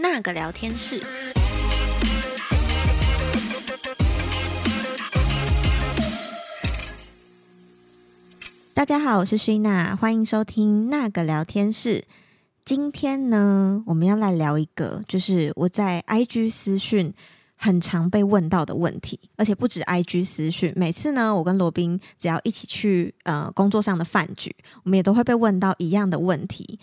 那个聊天室。大家好，我是 Sheena，欢迎收听那个聊天室。今天呢，我们要来聊一个，就是我在 IG 私讯很常被问到的问题，而且不止 IG 私讯，每次呢，我跟罗宾只要一起去呃工作上的饭局，我们也都会被问到一样的问题。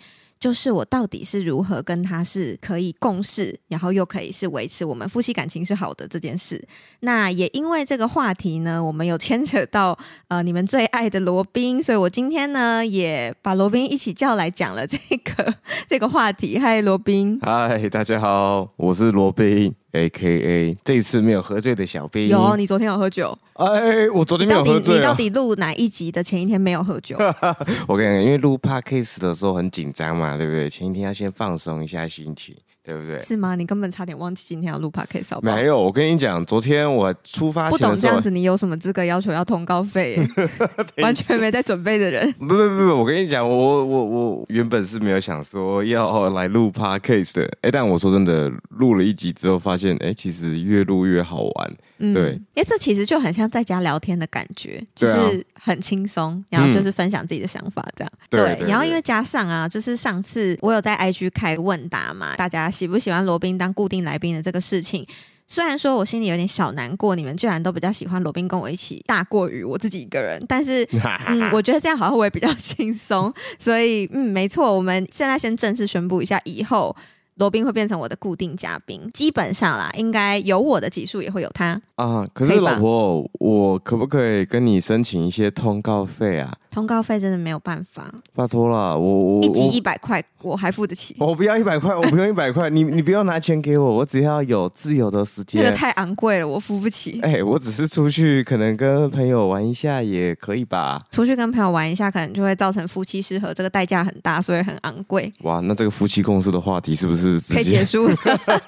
就是我到底是如何跟他是可以共事，然后又可以是维持我们夫妻感情是好的这件事。那也因为这个话题呢，我们有牵扯到呃你们最爱的罗宾，所以我今天呢也把罗宾一起叫来讲了这个 这个话题。嗨，罗宾。嗨，大家好，我是罗宾。A K A 这次没有喝醉的小兵，有，你昨天有喝酒？哎，我昨天没有喝醉。你到底录哪一集的前一天没有喝酒？我跟你讲，因为录 Podcast 的时候很紧张嘛，对不对？前一天要先放松一下心情。对不对？是吗？你根本差点忘记今天要录 podcast。没有，我跟你讲，昨天我出发前不懂这样子，你有什么资格要求要通告费？完全没在准备的人。不不不不，我跟你讲，我我我原本是没有想说要来录 podcast 的。哎，但我说真的，录了一集之后，发现哎，其实越录越好玩。嗯、对，哎，这其实就很像在家聊天的感觉，就是很轻松，然后就是分享自己的想法这样。对，然后因为加上啊，就是上次我有在 IG 开问答嘛，大家。喜不喜欢罗宾当固定来宾的这个事情，虽然说我心里有点小难过，你们居然都比较喜欢罗宾跟我一起，大过于我自己一个人。但是，嗯，我觉得这样好像我也比较轻松，所以，嗯，没错，我们现在先正式宣布一下，以后。罗宾会变成我的固定嘉宾，基本上啦，应该有我的集数也会有他啊。可是老婆，我可不可以跟你申请一些通告费啊？通告费真的没有办法，拜托了，我我一集一百块，我还付得起。我不要一百块，我不用 一百块，你你不要拿钱给我，我只要有自由的时间。这个太昂贵了，我付不起。哎，我只是出去，可能跟朋友玩一下也可以吧？出去跟朋友玩一下，可能就会造成夫妻失和，这个代价很大，所以很昂贵。哇，那这个夫妻共事的话题是不是？可以结束，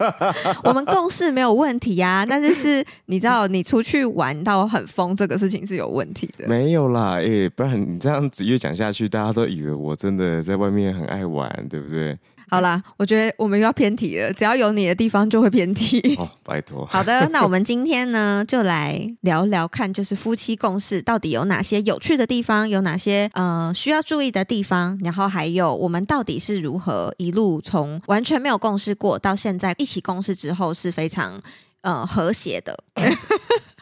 我们共事没有问题呀、啊，但是是，你知道，你出去玩到很疯，这个事情是有问题的。没有啦，哎、欸，不然你这样子越讲下去，大家都以为我真的在外面很爱玩，对不对？好啦，我觉得我们又要偏题了。只要有你的地方，就会偏题。哦，拜托。好的，那我们今天呢，就来聊聊看，就是夫妻共事到底有哪些有趣的地方，有哪些呃需要注意的地方，然后还有我们到底是如何一路从完全没有共事过，到现在一起共事之后是非常呃和谐的。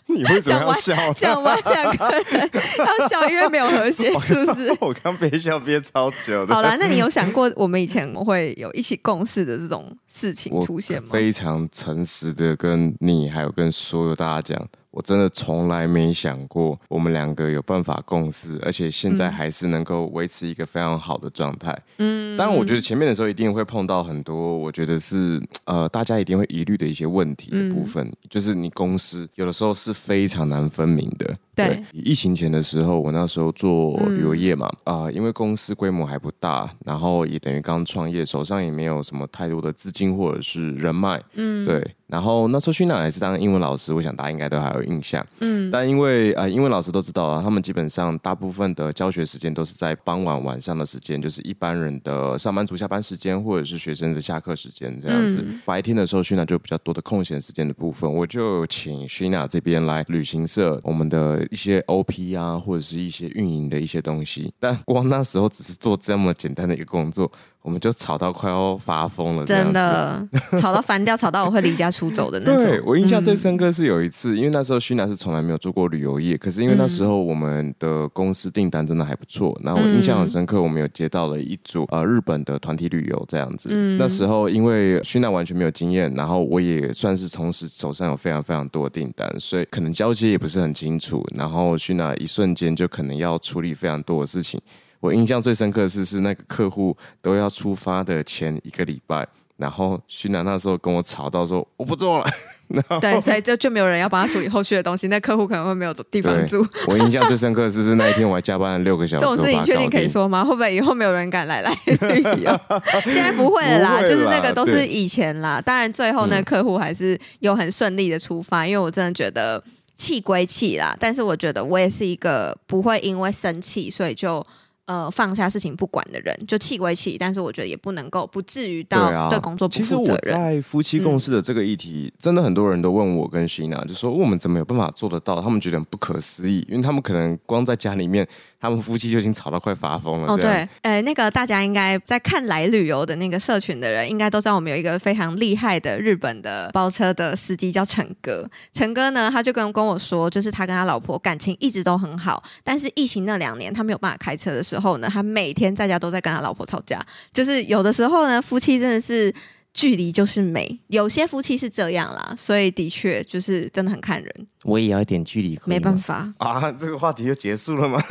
你为什么要笑？讲完两个人要笑，因为没有和谐，是不是？我刚憋笑憋超久的。好啦，那你有想过我们以前会有一起共事的这种事情出现吗？非常诚实的跟你还有跟所有大家讲。我真的从来没想过我们两个有办法共事，而且现在还是能够维持一个非常好的状态。嗯，当然，我觉得前面的时候一定会碰到很多，我觉得是呃，大家一定会疑虑的一些问题的部分，嗯、就是你公司有的时候是非常难分明的。对，对，疫情前的时候，我那时候做旅游业嘛，啊、嗯呃，因为公司规模还不大，然后也等于刚创业，手上也没有什么太多的资金或者是人脉。嗯，对。然后那时候去哪还是当英文老师，我想大家应该都还有印象。嗯，但因为啊、呃，英文老师都知道啊，他们基本上大部分的教学时间都是在傍晚晚上的时间，就是一般人的上班族下班时间，或者是学生的下课时间这样子。嗯、白天的时候，Sheena 就比较多的空闲时间的部分，我就请 Sheena 这边来旅行社我们的一些 OP 啊，或者是一些运营的一些东西。但光那时候只是做这么简单的一个工作。我们就吵到快要发疯了，真的吵到翻掉，吵到我会离家出走的那种。对，我印象最深刻是有一次，嗯、因为那时候 Sheena 是从来没有做过旅游业，可是因为那时候我们的公司订单真的还不错，那、嗯、我印象很深刻，我们有接到了一组呃日本的团体旅游这样子。嗯、那时候因为 Sheena 完全没有经验，然后我也算是同时手上有非常非常多的订单，所以可能交接也不是很清楚，然后 Sheena 一瞬间就可能要处理非常多的事情。我印象最深刻的是，是那个客户都要出发的前一个礼拜，然后 Sheena 那时候跟我吵到说我不做了，对，所以就就没有人要帮他处理后续的东西，那客户可能会没有地方住。我印象最深刻的是，是那一天我还加班了六个小时。这种事情确定可以说吗？会不会以后没有人敢来来 旅游？现在不会了啦，就是那个都是以前啦。当然最后那个客户还是有很顺利的出发，因为我真的觉得气归气啦，但是我觉得我也是一个不会因为生气所以就。呃放下事情不管的人，就气归气，但是我觉得也不能够不至于到对工作不负责任。其实我在夫妻共事的这个议题，嗯、真的很多人都问我跟希娜，就说我们怎么有办法做得到？他们觉得很不可思议，因为他们可能光在家里面。他们夫妻就已经吵到快发疯了。哦，对，呃，那个大家应该在看来旅游的那个社群的人，应该都知道我们有一个非常厉害的日本的包车的司机叫陈哥。陈哥呢，他就跟跟我说，就是他跟他老婆感情一直都很好，但是疫情那两年他没有办法开车的时候呢，他每天在家都在跟他老婆吵架。就是有的时候呢，夫妻真的是。距离就是美，有些夫妻是这样啦，所以的确就是真的很看人。我也要一点距离，没办法啊，这个话题就结束了吗？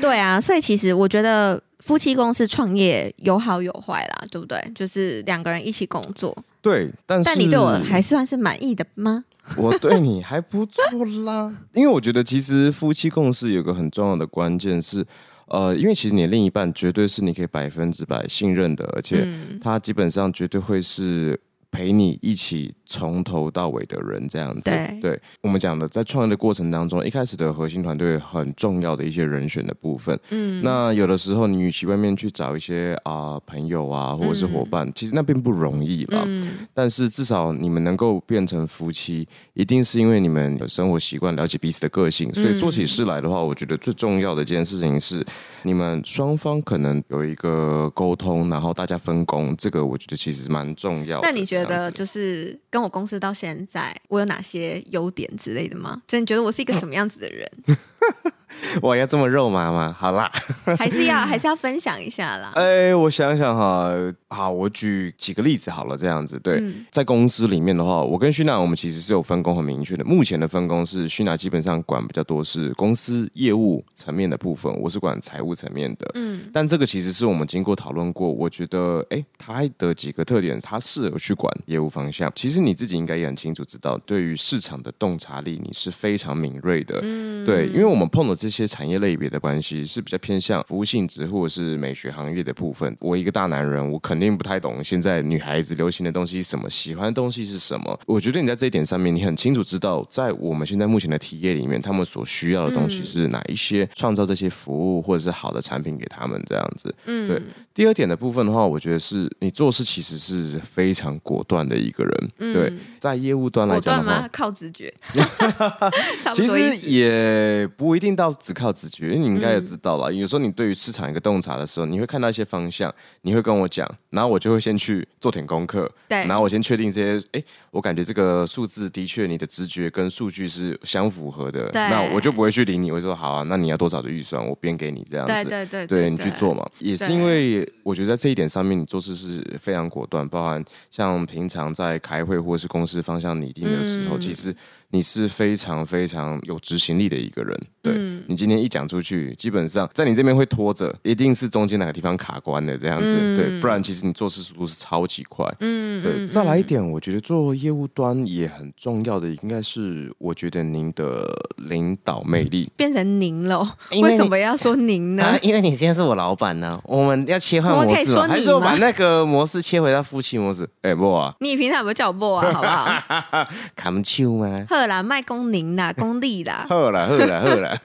对啊，所以其实我觉得夫妻公司创业有好有坏啦，对不对？就是两个人一起工作。对，但是但你对我还算是满意的吗？我对你还不错啦，因为我觉得其实夫妻共事有个很重要的关键是。呃，因为其实你的另一半绝对是你可以百分之百信任的，而且他基本上绝对会是陪你一起。从头到尾的人这样子，对，对我们讲的，在创业的过程当中，一开始的核心团队很重要的一些人选的部分，嗯，那有的时候你与其外面去找一些啊、呃、朋友啊或者是伙伴，嗯、其实那并不容易了，嗯，但是至少你们能够变成夫妻，一定是因为你们的生活习惯，了解彼此的个性，所以做起事来的话，我觉得最重要的一件事情是，你们双方可能有一个沟通，然后大家分工，这个我觉得其实蛮重要的。那你觉得就是？跟我公司到现在，我有哪些优点之类的吗？就你觉得我是一个什么样子的人？我要这么肉麻吗？好啦，还是要还是要分享一下啦。哎，我想想哈，好，我举几个例子好了，这样子对，嗯、在公司里面的话，我跟徐娜我们其实是有分工很明确的。目前的分工是徐娜基本上管比较多是公司业务层面的部分，我是管财务层面的。嗯，但这个其实是我们经过讨论过，我觉得哎，他的几个特点，他适合去管业务方向。其实你自己应该也很清楚知道，对于市场的洞察力，你是非常敏锐的。嗯，对，因为我们碰到这些。产业类别的关系是比较偏向服务性质或者是美学行业的部分。我一个大男人，我肯定不太懂现在女孩子流行的东西是什么，喜欢的东西是什么。我觉得你在这一点上面，你很清楚知道，在我们现在目前的体验里面，他们所需要的东西是哪一些，创造这些服务或者是好的产品给他们这样子。嗯，对。第二点的部分的话，我觉得是你做事其实是非常果断的一个人。嗯、对，在业务端来讲的话，靠直觉。其实也不一定到只靠。直觉，因为你应该也知道了。有时候你对于市场一个洞察的时候，你会看到一些方向，你会跟我讲，然后我就会先去做点功课，对，然后我先确定这些，哎，我感觉这个数字的确你的直觉跟数据是相符合的，对，那我就不会去理你，我就说好啊，那你要多少的预算，我编给你这样子，对对对，对，对你去做嘛。也是因为我觉得在这一点上面，你做事是非常果断，包含像平常在开会或者是公司方向拟定的时候，其实。你是非常非常有执行力的一个人，对、嗯、你今天一讲出去，基本上在你这边会拖着，一定是中间哪个地方卡关的这样子，嗯、对，不然其实你做事速度是超级快，嗯，对。再来一点，我觉得做业务端也很重要的，应该是我觉得您的领导魅力变成您了，为什么要说您呢？啊，因为你今天是我老板呢，我们要切换模式，还是我把那个模式切回到夫妻模式？哎、欸，不啊，你平常有没有叫我不啊？好不好？砍秋吗？好啦，卖功您啦，功力啦，好啦，好啦，好啦。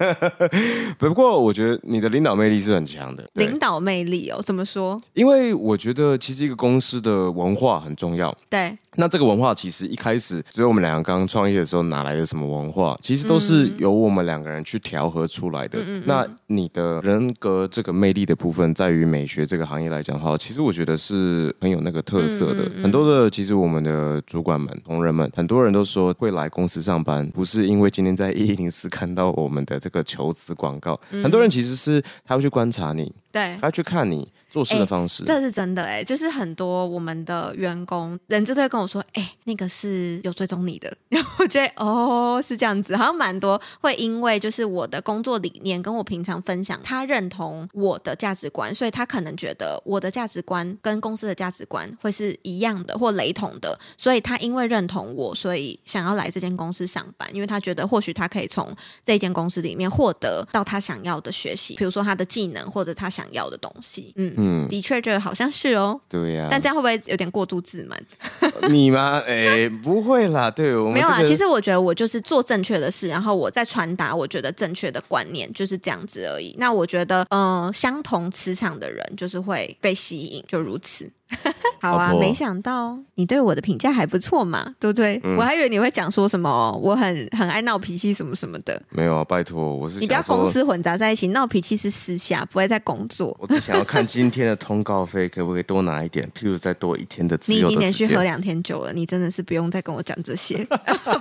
不过我觉得你的领导魅力是很强的。领导魅力哦，怎么说？因为我觉得其实一个公司的文化很重要。对。那这个文化其实一开始，只有我们两个刚创业的时候，哪来的什么文化？其实都是由我们两个人去调和出来的。嗯、那你的人格这个魅力的部分，在于美学这个行业来讲的话，其实我觉得是很有那个特色的。很多的，其实我们的主管们、同仁们，很多人都说会来公司上班。不是因为今天在 一零四看到我们的这个求职广告，嗯、很多人其实是他会去观察你，对，他会去看你。做事的方式，这是真的哎、欸，就是很多我们的员工，人资都会跟我说，哎、欸，那个是有追踪你的，然 后我觉得哦，是这样子，好像蛮多会因为就是我的工作理念跟我平常分享，他认同我的价值观，所以他可能觉得我的价值观跟公司的价值观会是一样的或雷同的，所以他因为认同我，所以想要来这间公司上班，因为他觉得或许他可以从这间公司里面获得到他想要的学习，比如说他的技能或者他想要的东西，嗯。嗯，的确，这好像是哦。对呀、啊。但这样会不会有点过度自满？你吗？哎、欸，不会啦。对，我没有啦。其实我觉得我就是做正确的事，然后我在传达我觉得正确的观念，就是这样子而已。那我觉得，嗯、呃，相同磁场的人就是会被吸引，就如此。好啊，没想到你对我的评价还不错嘛，对不对？嗯、我还以为你会讲说什么我很很爱闹脾气什么什么的。没有啊，拜托，我是你不要公私混杂在一起，闹脾气是私下，不会在工作。我只想要看今天的通告费可不可以多拿一点，譬如再多一天的的。你已经连续喝两天酒了，你真的是不用再跟我讲这些，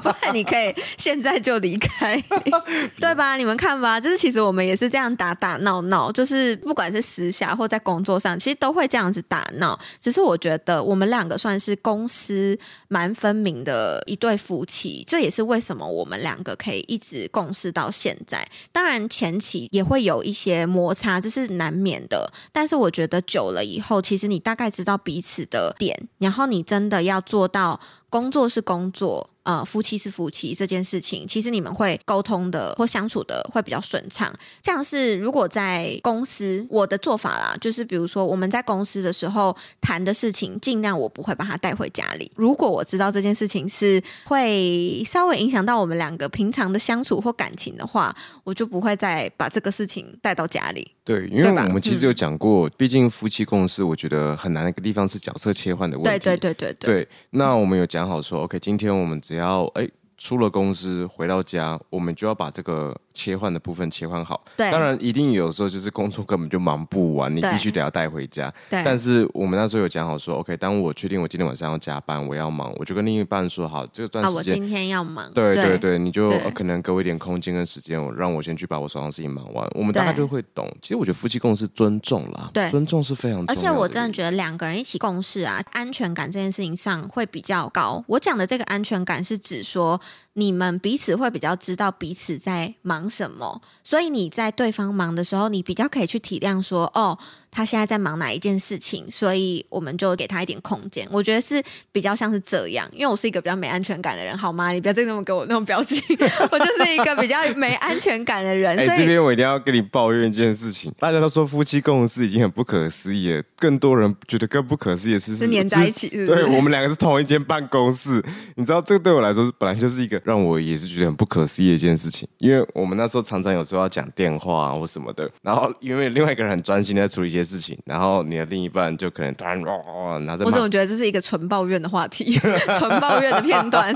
不然你可以现在就离开，对吧？你们看吧，就是其实我们也是这样打打闹闹，就是不管是私下或在工作上，其实都会这样子打闹。只是我觉得我们两个算是公私蛮分明的一对夫妻，这也是为什么我们两个可以一直共事到现在。当然前期也会有一些摩擦，这是难免的。但是我觉得久了以后，其实你大概知道彼此的点，然后你真的要做到工作是工作。呃，夫妻是夫妻这件事情，其实你们会沟通的或相处的会比较顺畅。像是如果在公司，我的做法啦，就是比如说我们在公司的时候谈的事情，尽量我不会把它带回家里。如果我知道这件事情是会稍微影响到我们两个平常的相处或感情的话，我就不会再把这个事情带到家里。对，因为我们其实有讲过，毕竟夫妻共事，我觉得很难的一个地方是角色切换的问题。对对对对对。对，那我们有讲好说，OK，今天我们只要哎。出了公司回到家，我们就要把这个切换的部分切换好。对，当然一定有时候就是工作根本就忙不完，你必须得要带回家。对，但是我们那时候有讲好说，OK，当我确定我今天晚上要加班，我要忙，我就跟另一半说好，这段时间、啊、我今天要忙。对对对，你就可能给我一点空间跟时间，我让我先去把我手上的事情忙完，我们大家就会懂。其实我觉得夫妻共事尊重啦，对，尊重是非常重要的。而且我真的觉得两个人一起共事啊，安全感这件事情上会比较高。我讲的这个安全感是指说。你们彼此会比较知道彼此在忙什么，所以你在对方忙的时候，你比较可以去体谅说，哦。他现在在忙哪一件事情，所以我们就给他一点空间。我觉得是比较像是这样，因为我是一个比较没安全感的人，好吗？你不要再那么给我那种表情，我就是一个比较没安全感的人。哎、所以这边我一定要跟你抱怨一件事情，大家都说夫妻共事已经很不可思议了，更多人觉得更不可思议的是是黏在一起是是？对，我们两个是同一间办公室，你知道这个对我来说是本来就是一个让我也是觉得很不可思议的一件事情，因为我们那时候常常有时候要讲电话啊或什么的，然后因为另外一个人很专心在处理一些事情，然后。你的另一半就可能突然哇，拿着。我总觉得这是一个纯抱怨的话题，纯抱怨的片段。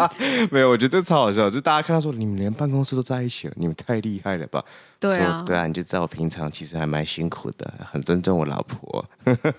没有，我觉得这超好笑，就大家看到说，你们连办公室都在一起了，你们太厉害了吧？对啊，对啊，你就知道我平常其实还蛮辛苦的，很尊重我老婆。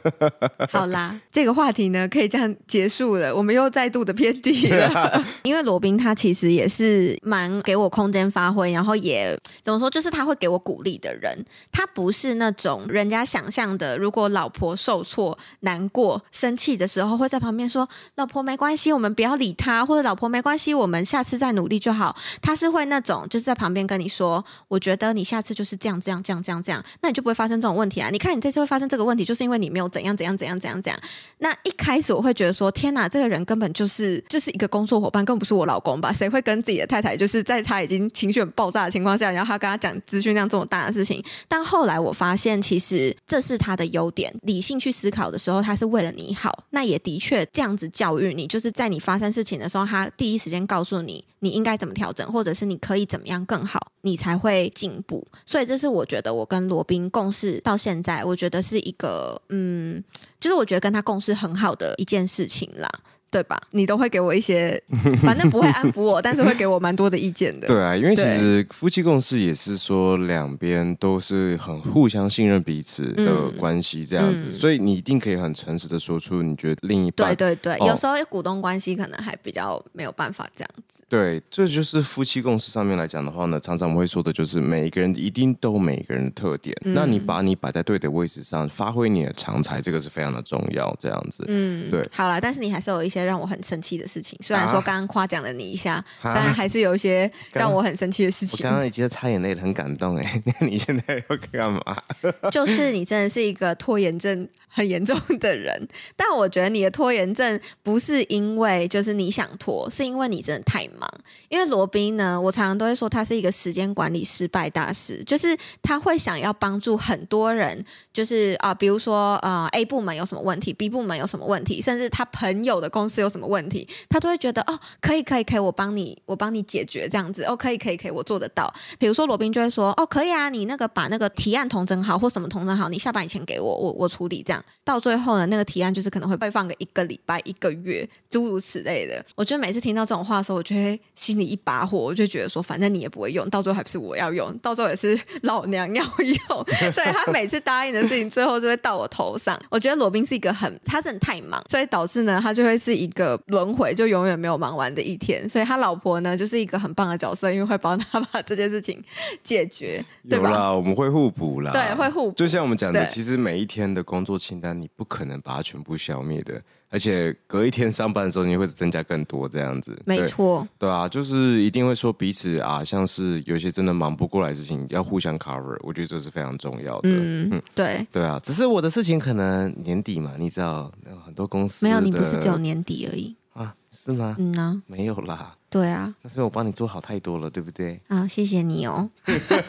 好啦，这个话题呢可以这样结束了，我们又再度的偏题了。啊、因为罗宾他其实也是蛮给我空间发挥，然后也怎么说，就是他会给我鼓励的人。他不是那种人家想象的，如果老婆受挫、难过、生气的时候，会在旁边说：“老婆没关系，我们不要理他。”或者“老婆没关系，我们下次再努力就好。”他是会那种，就是在旁边跟你说：“我觉得你。”下次就是这样，这样，这样，这样，这样，那你就不会发生这种问题啊！你看，你这次会发生这个问题，就是因为你没有怎样，怎样，怎样，怎样，怎样。那一开始我会觉得说，天哪，这个人根本就是就是一个工作伙伴，根本不是我老公吧？谁会跟自己的太太，就是在他已经情绪爆炸的情况下，然后他跟他讲资讯量这么大的事情？但后来我发现，其实这是他的优点。理性去思考的时候，他是为了你好。那也的确这样子教育你，就是在你发生事情的时候，他第一时间告诉你。你应该怎么调整，或者是你可以怎么样更好，你才会进步。所以这是我觉得我跟罗宾共事到现在，我觉得是一个嗯，就是我觉得跟他共事很好的一件事情啦。对吧？你都会给我一些，反正不会安抚我，但是会给我蛮多的意见的。对啊，因为其实夫妻共事也是说两边都是很互相信任彼此的关系这样子，嗯、所以你一定可以很诚实的说出你觉得另一半。对对对，哦、有时候股东关系可能还比较没有办法这样子。对，这就是夫妻共事上面来讲的话呢，常常我们会说的就是每一个人一定都有每一个人的特点，嗯、那你把你摆在对的位置上，发挥你的长才，这个是非常的重要。这样子，嗯，对。好了，但是你还是有一些。些让我很生气的事情。虽然说刚刚夸奖了你一下，啊、但还是有一些让我很生气的事情。刚刚已经擦眼泪了，很感动哎。那 你现在要干嘛？就是你真的是一个拖延症很严重的人，但我觉得你的拖延症不是因为就是你想拖，是因为你真的太忙。因为罗宾呢，我常常都会说他是一个时间管理失败大师，就是他会想要帮助很多人，就是啊、呃，比如说呃 A 部门有什么问题，B 部门有什么问题，甚至他朋友的公司有什么问题，他都会觉得哦，可以可以可以，我帮你我帮你解决这样子，哦，可以可以可以，我做得到。比如说罗宾就会说哦，可以啊，你那个把那个提案同整好或什么同整好，你下班以前给我，我我处理这样。到最后呢，那个提案就是可能会被放个一个礼拜、一个月，诸如此类的。我觉得每次听到这种话的时候，我就会心里一把火，我就觉得说，反正你也不会用，到最后还不是我要用，到最后也是老娘要用。所以他每次答应的事情，最后就会到我头上。我觉得罗宾是一个很，他是很太忙，所以导致呢，他就会是一个轮回，就永远没有忙完的一天。所以他老婆呢，就是一个很棒的角色，因为会帮他把这件事情解决，对啦，我们会互补啦，对，会互补。就像我们讲的，其实每一天的工作清单，你不可能把它全部消灭的。而且隔一天上班的时候，你会增加更多这样子。没错，对啊，就是一定会说彼此啊，像是有些真的忙不过来的事情，要互相 cover，我觉得这是非常重要的。嗯，嗯对，对啊，只是我的事情可能年底嘛，你知道，很多公司没有，你不是只有年底而已啊？是吗？嗯呢，没有啦。对啊，那是我帮你做好太多了，对不对？啊，谢谢你哦。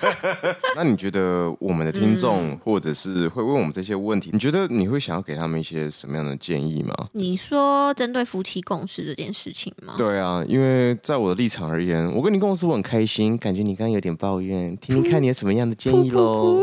那你觉得我们的听众，或者是会问我们这些问题，嗯、你觉得你会想要给他们一些什么样的建议吗？你说针对夫妻共事这件事情吗？对啊，因为在我的立场而言，我跟你共事我很开心，感觉你刚刚有点抱怨，听听看你有什么样的建议喽。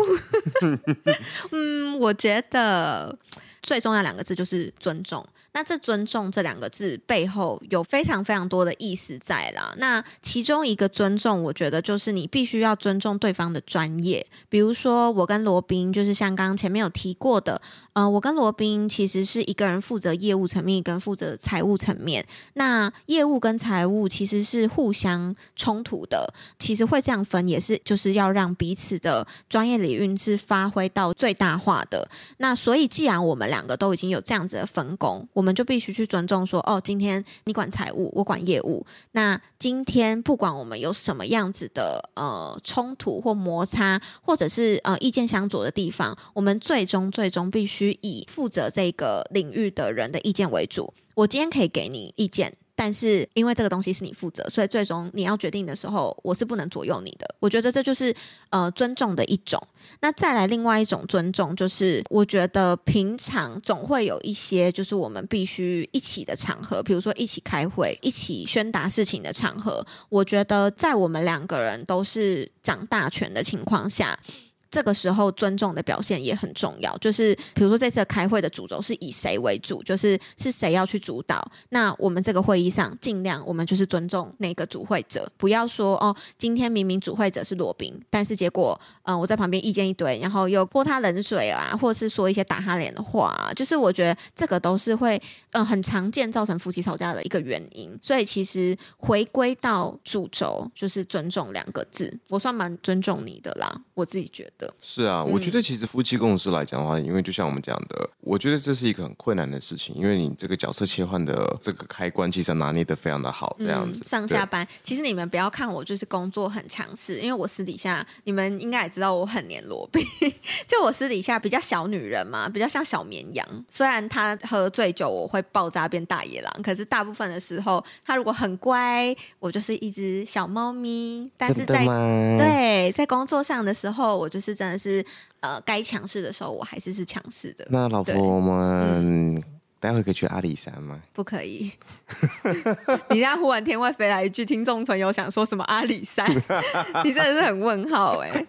嗯，我觉得最重要两个字就是尊重。那这尊重这两个字背后有非常非常多的意思在啦。那其中一个尊重，我觉得就是你必须要尊重对方的专业。比如说，我跟罗宾就是像刚刚前面有提过的，呃，我跟罗宾其实是一个人负责业务层面，跟负责财务层面。那业务跟财务其实是互相冲突的。其实会这样分，也是就是要让彼此的专业领域是发挥到最大化的。那所以，既然我们两个都已经有这样子的分工，我我们就必须去尊重说，哦，今天你管财务，我管业务。那今天不管我们有什么样子的呃冲突或摩擦，或者是呃意见相左的地方，我们最终最终必须以负责这个领域的人的意见为主。我今天可以给你意见。但是因为这个东西是你负责，所以最终你要决定的时候，我是不能左右你的。我觉得这就是呃尊重的一种。那再来另外一种尊重，就是我觉得平常总会有一些就是我们必须一起的场合，比如说一起开会、一起宣达事情的场合。我觉得在我们两个人都是掌大权的情况下。这个时候尊重的表现也很重要，就是比如说这次开会的主轴是以谁为主，就是是谁要去主导。那我们这个会议上尽量我们就是尊重那个主会者，不要说哦，今天明明主会者是罗宾，但是结果嗯、我在旁边意见一堆，然后又泼他冷水啊，或是说一些打他脸的话，就是我觉得这个都是会嗯、很常见造成夫妻吵架的一个原因。所以其实回归到主轴就是尊重两个字，我算蛮尊重你的啦，我自己觉得。是啊，我觉得其实夫妻共事来讲的话，因为就像我们讲的，我觉得这是一个很困难的事情，因为你这个角色切换的这个开关，其实拿捏的非常的好，这样子。嗯、上下班，其实你们不要看我就是工作很强势，因为我私底下你们应该也知道我很黏罗宾，就我私底下比较小女人嘛，比较像小绵羊。虽然他喝醉酒我会爆炸变大野狼，可是大部分的时候他如果很乖，我就是一只小猫咪。但是在对在工作上的时候，我就是。真的是，呃，该强势的时候，我还是是强势的。那老婆，我们待会可以去阿里山吗？不可以。你家忽然天外飞来一句，听众朋友想说什么阿里山？你真的是很问号哎。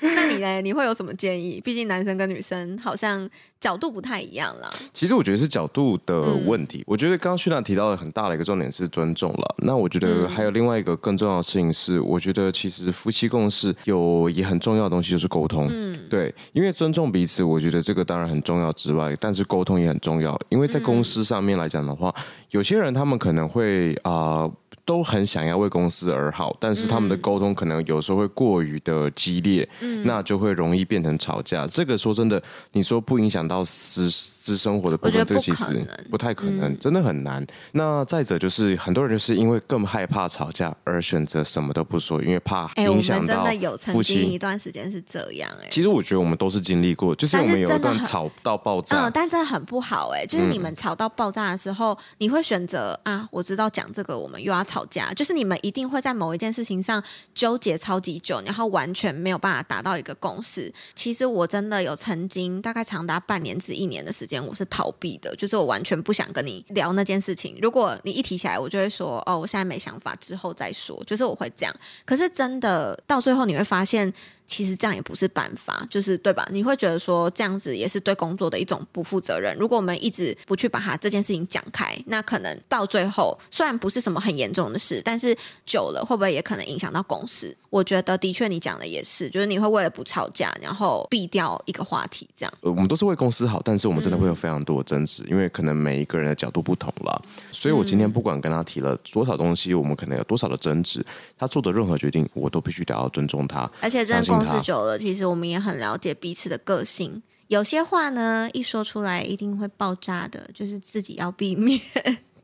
那你呢？你会有什么建议？毕竟男生跟女生好像角度不太一样啦。其实我觉得是角度的问题。嗯、我觉得刚刚旭娜提到的很大的一个重点是尊重了。那我觉得还有另外一个更重要的事情是，我觉得其实夫妻共事有也很重要的东西就是沟通。嗯，对，因为尊重彼此，我觉得这个当然很重要之外，但是沟通也很重要。因为在公司上面来讲的话，嗯、有些人他们可能会啊。呃都很想要为公司而好，但是他们的沟通可能有时候会过于的激烈，嗯，那就会容易变成吵架。这个说真的，你说不影响到私私生活的部分，这个其实不太可能，真的很难。那再者就是很多人就是因为更害怕吵架而选择什么都不说，因为怕影响到曾经一段时间是这样哎。其实我觉得我们都是经历过，就是我们有一段吵到爆炸，嗯，但真的很不好哎。就是你们吵到爆炸的时候，你会选择啊，我知道讲这个我们又要吵吵架，就是你们。一定会在某一件事情上纠结超级久，然后完全没有办法达到一个共识。其实我真的有曾经大概长达半年至一年的时间，我是逃避的，就是我完全不想跟你聊那件事情。如果你一提起来，我就会说：“哦，我现在没想法，之后再说。”就是我会这样。可是真的到最后，你会发现。其实这样也不是办法，就是对吧？你会觉得说这样子也是对工作的一种不负责任。如果我们一直不去把它这件事情讲开，那可能到最后虽然不是什么很严重的事，但是久了会不会也可能影响到公司？我觉得的确你讲的也是，就是你会为了不吵架，然后避掉一个话题，这样。呃，我们都是为公司好，但是我们真的会有非常多的争执，嗯、因为可能每一个人的角度不同了。所以我今天不管跟他提了多少东西，我们可能有多少的争执，他做的任何决定，我都必须得要尊重他，而且真的公司久了，其实我们也很了解彼此的个性，有些话呢，一说出来一定会爆炸的，就是自己要避免。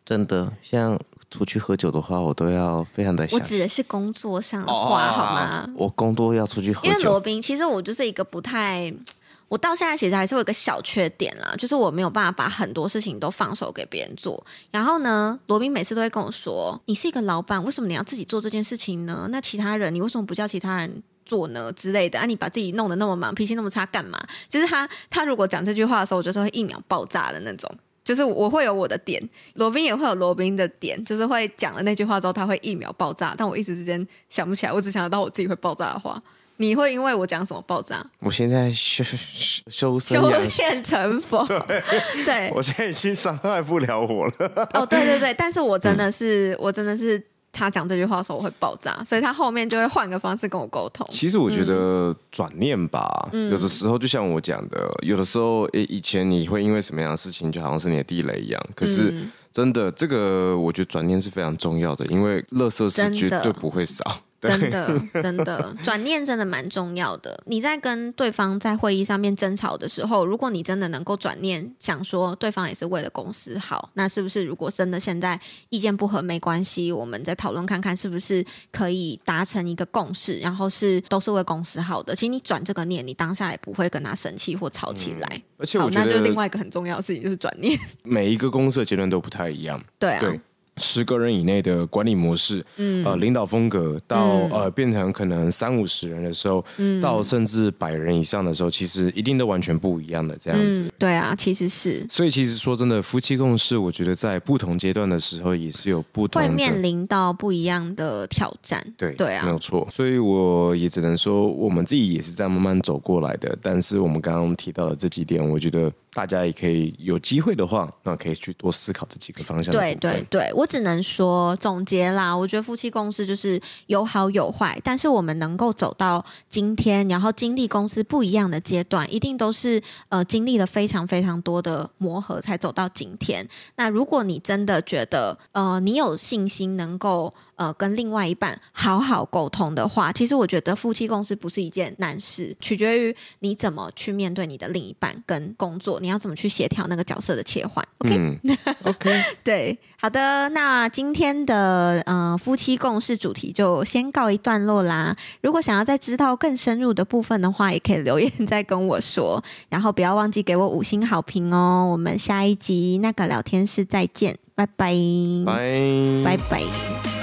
真的，像出去喝酒的话，我都要非常的。我指的是工作上的话，哦、好吗？我工作要出去喝酒。因为罗宾，其实我就是一个不太，我到现在其实还是有一个小缺点啦，就是我没有办法把很多事情都放手给别人做。然后呢，罗宾每次都会跟我说：“你是一个老板，为什么你要自己做这件事情呢？那其他人，你为什么不叫其他人？”做呢之类的啊，你把自己弄得那么忙，脾气那么差干嘛？就是他，他如果讲这句话的时候，我就是会一秒爆炸的那种。就是我会有我的点，罗宾也会有罗宾的点，就是会讲了那句话之后，他会一秒爆炸。但我一时之间想不起来，我只想得到我自己会爆炸的话。你会因为我讲什么爆炸？我现在修 修修炼成佛，对，对我现在已经伤害不了我了。哦，对对对，但是我真的是，嗯、我真的是。他讲这句话的时候我会爆炸，所以他后面就会换个方式跟我沟通。其实我觉得转念吧，嗯、有的时候就像我讲的，有的时候诶，以前你会因为什么样的事情，就好像是你的地雷一样。可是真的，这个我觉得转念是非常重要的，因为垃圾是绝对不会少。真的，真的，转念真的蛮重要的。你在跟对方在会议上面争吵的时候，如果你真的能够转念想说，对方也是为了公司好，那是不是如果真的现在意见不合没关系，我们再讨论看看是不是可以达成一个共识，然后是都是为公司好的。其实你转这个念，你当下也不会跟他生气或吵起来。嗯、而且我觉得好，那就是另外一个很重要的事情，就是转念。每一个公司的阶段都不太一样。对啊。对十个人以内的管理模式，嗯，呃，领导风格到、嗯、呃变成可能三五十人的时候，嗯，到甚至百人以上的时候，其实一定都完全不一样的这样子。嗯、对啊，其实是。所以其实说真的，夫妻共事，我觉得在不同阶段的时候也是有不同的，会面临到不一样的挑战。对对啊，没有错。所以我也只能说，我们自己也是在慢慢走过来的。但是我们刚刚提到的这几点，我觉得。大家也可以有机会的话，那可以去多思考这几个方向。对对对，我只能说总结啦。我觉得夫妻共事就是有好有坏，但是我们能够走到今天，然后经历公司不一样的阶段，一定都是呃经历了非常非常多的磨合才走到今天。那如果你真的觉得呃你有信心能够呃跟另外一半好好沟通的话，其实我觉得夫妻共事不是一件难事，取决于你怎么去面对你的另一半跟工作。你要怎么去协调那个角色的切换？OK，OK，、嗯 okay? 对，好的，那今天的呃夫妻共事主题就先告一段落啦。如果想要再知道更深入的部分的话，也可以留言再跟我说。然后不要忘记给我五星好评哦。我们下一集那个聊天室再见，拜拜，拜拜拜。